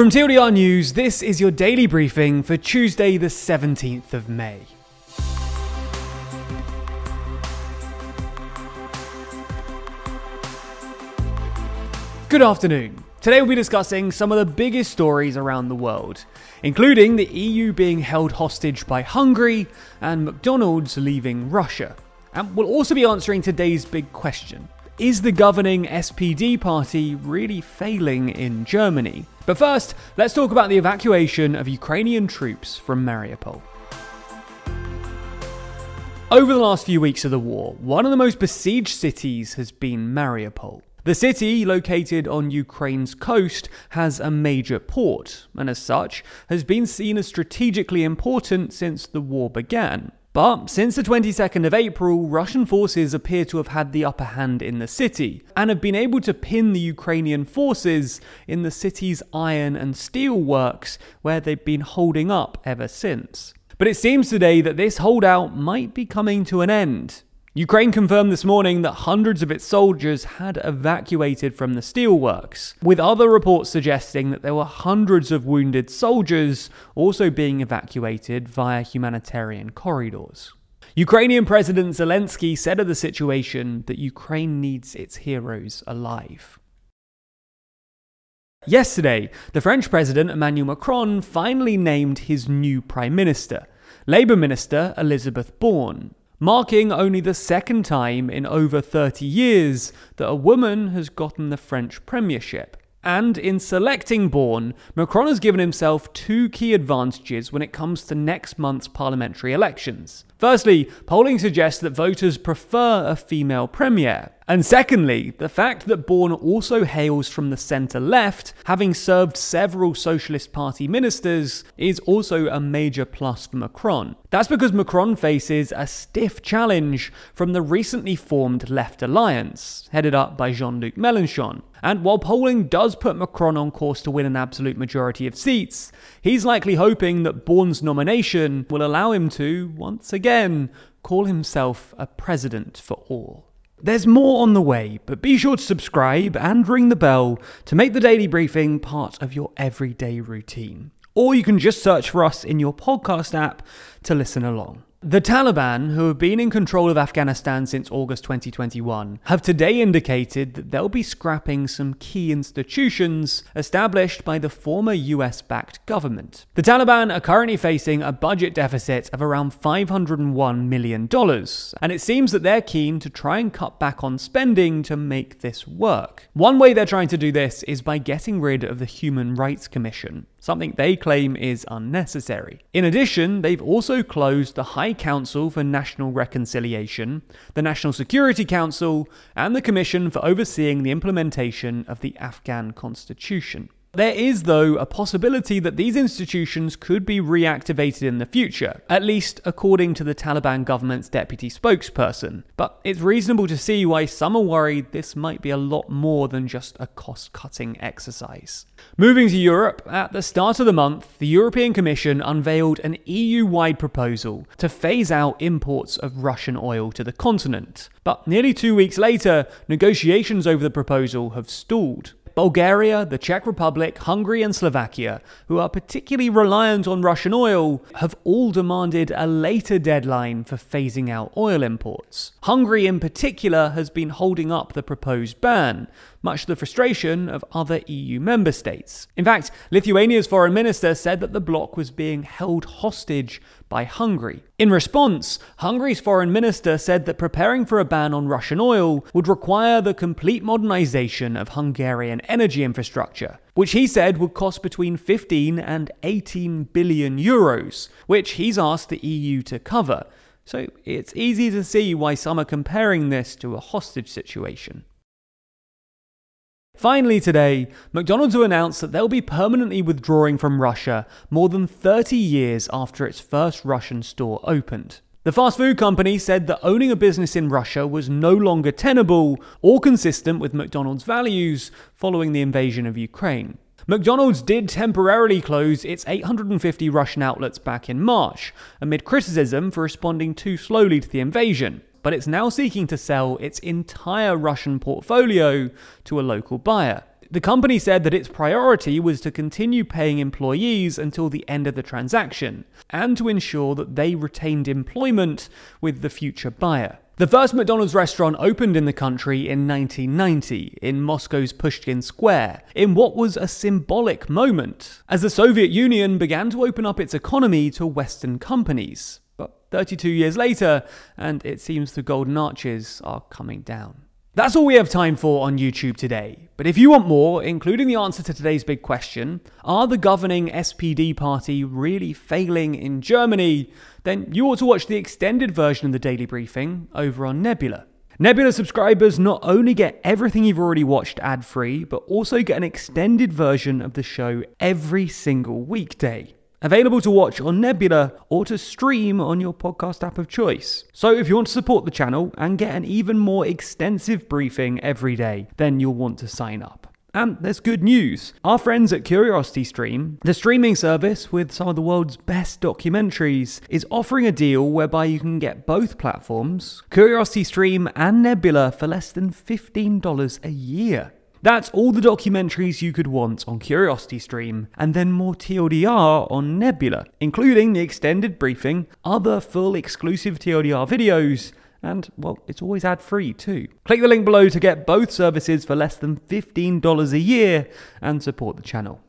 From TLDR News, this is your daily briefing for Tuesday, the 17th of May. Good afternoon. Today we'll be discussing some of the biggest stories around the world, including the EU being held hostage by Hungary and McDonald's leaving Russia. And we'll also be answering today's big question is the governing SPD party really failing in Germany? But first, let's talk about the evacuation of Ukrainian troops from Mariupol. Over the last few weeks of the war, one of the most besieged cities has been Mariupol. The city, located on Ukraine's coast, has a major port, and as such, has been seen as strategically important since the war began. But since the 22nd of April, Russian forces appear to have had the upper hand in the city and have been able to pin the Ukrainian forces in the city's iron and steel works where they've been holding up ever since. But it seems today that this holdout might be coming to an end. Ukraine confirmed this morning that hundreds of its soldiers had evacuated from the steelworks, with other reports suggesting that there were hundreds of wounded soldiers also being evacuated via humanitarian corridors. Ukrainian President Zelensky said of the situation that Ukraine needs its heroes alive. Yesterday, the French President Emmanuel Macron finally named his new Prime Minister, Labour Minister Elisabeth Borne, marking only the second time in over 30 years that a woman has gotten the French premiership. And in selecting Borne, Macron has given himself two key advantages when it comes to next month's parliamentary elections. Firstly, polling suggests that voters prefer a female premier. And secondly, the fact that Borne also hails from the centre left, having served several Socialist Party ministers, is also a major plus for Macron. That's because Macron faces a stiff challenge from the recently formed Left Alliance, headed up by Jean Luc Mélenchon. And while polling does put Macron on course to win an absolute majority of seats, he's likely hoping that Borne's nomination will allow him to, once again, call himself a president for all. There's more on the way, but be sure to subscribe and ring the bell to make the daily briefing part of your everyday routine. Or you can just search for us in your podcast app to listen along. The Taliban, who have been in control of Afghanistan since August 2021, have today indicated that they'll be scrapping some key institutions established by the former US backed government. The Taliban are currently facing a budget deficit of around $501 million, and it seems that they're keen to try and cut back on spending to make this work. One way they're trying to do this is by getting rid of the Human Rights Commission something they claim is unnecessary. In addition, they've also closed the High Council for National Reconciliation, the National Security Council, and the Commission for Overseeing the Implementation of the Afghan Constitution. There is, though, a possibility that these institutions could be reactivated in the future, at least according to the Taliban government's deputy spokesperson. But it's reasonable to see why some are worried this might be a lot more than just a cost cutting exercise. Moving to Europe, at the start of the month, the European Commission unveiled an EU wide proposal to phase out imports of Russian oil to the continent. But nearly two weeks later, negotiations over the proposal have stalled. Bulgaria, the Czech Republic, Hungary, and Slovakia, who are particularly reliant on Russian oil, have all demanded a later deadline for phasing out oil imports. Hungary, in particular, has been holding up the proposed ban, much to the frustration of other EU member states. In fact, Lithuania's foreign minister said that the bloc was being held hostage by Hungary. In response, Hungary's foreign minister said that preparing for a ban on Russian oil would require the complete modernization of Hungarian energy infrastructure, which he said would cost between 15 and 18 billion euros, which he's asked the EU to cover. So it's easy to see why some are comparing this to a hostage situation. Finally, today, McDonald's will announce that they'll be permanently withdrawing from Russia more than 30 years after its first Russian store opened. The fast food company said that owning a business in Russia was no longer tenable or consistent with McDonald's values following the invasion of Ukraine. McDonald's did temporarily close its 850 Russian outlets back in March, amid criticism for responding too slowly to the invasion but it's now seeking to sell its entire Russian portfolio to a local buyer. The company said that its priority was to continue paying employees until the end of the transaction, and to ensure that they retained employment with the future buyer. The first McDonald's restaurant opened in the country in 1990 in Moscow's Pushkin Square, in what was a symbolic moment, as the Soviet Union began to open up its economy to Western companies. But 32 years later, and it seems the golden arches are coming down. That's all we have time for on YouTube today. But if you want more, including the answer to today's big question are the governing SPD party really failing in Germany? Then you ought to watch the extended version of the daily briefing over on Nebula. Nebula subscribers not only get everything you've already watched ad free, but also get an extended version of the show every single weekday. Available to watch on Nebula or to stream on your podcast app of choice. So, if you want to support the channel and get an even more extensive briefing every day, then you'll want to sign up. And there's good news. Our friends at Curiosity Stream, the streaming service with some of the world's best documentaries, is offering a deal whereby you can get both platforms, Curiosity Stream and Nebula, for less than $15 a year. That's all the documentaries you could want on Curiosity Stream, and then more TLDR on Nebula, including the extended briefing, other full exclusive TLDR videos, and, well, it's always ad free too. Click the link below to get both services for less than $15 a year and support the channel.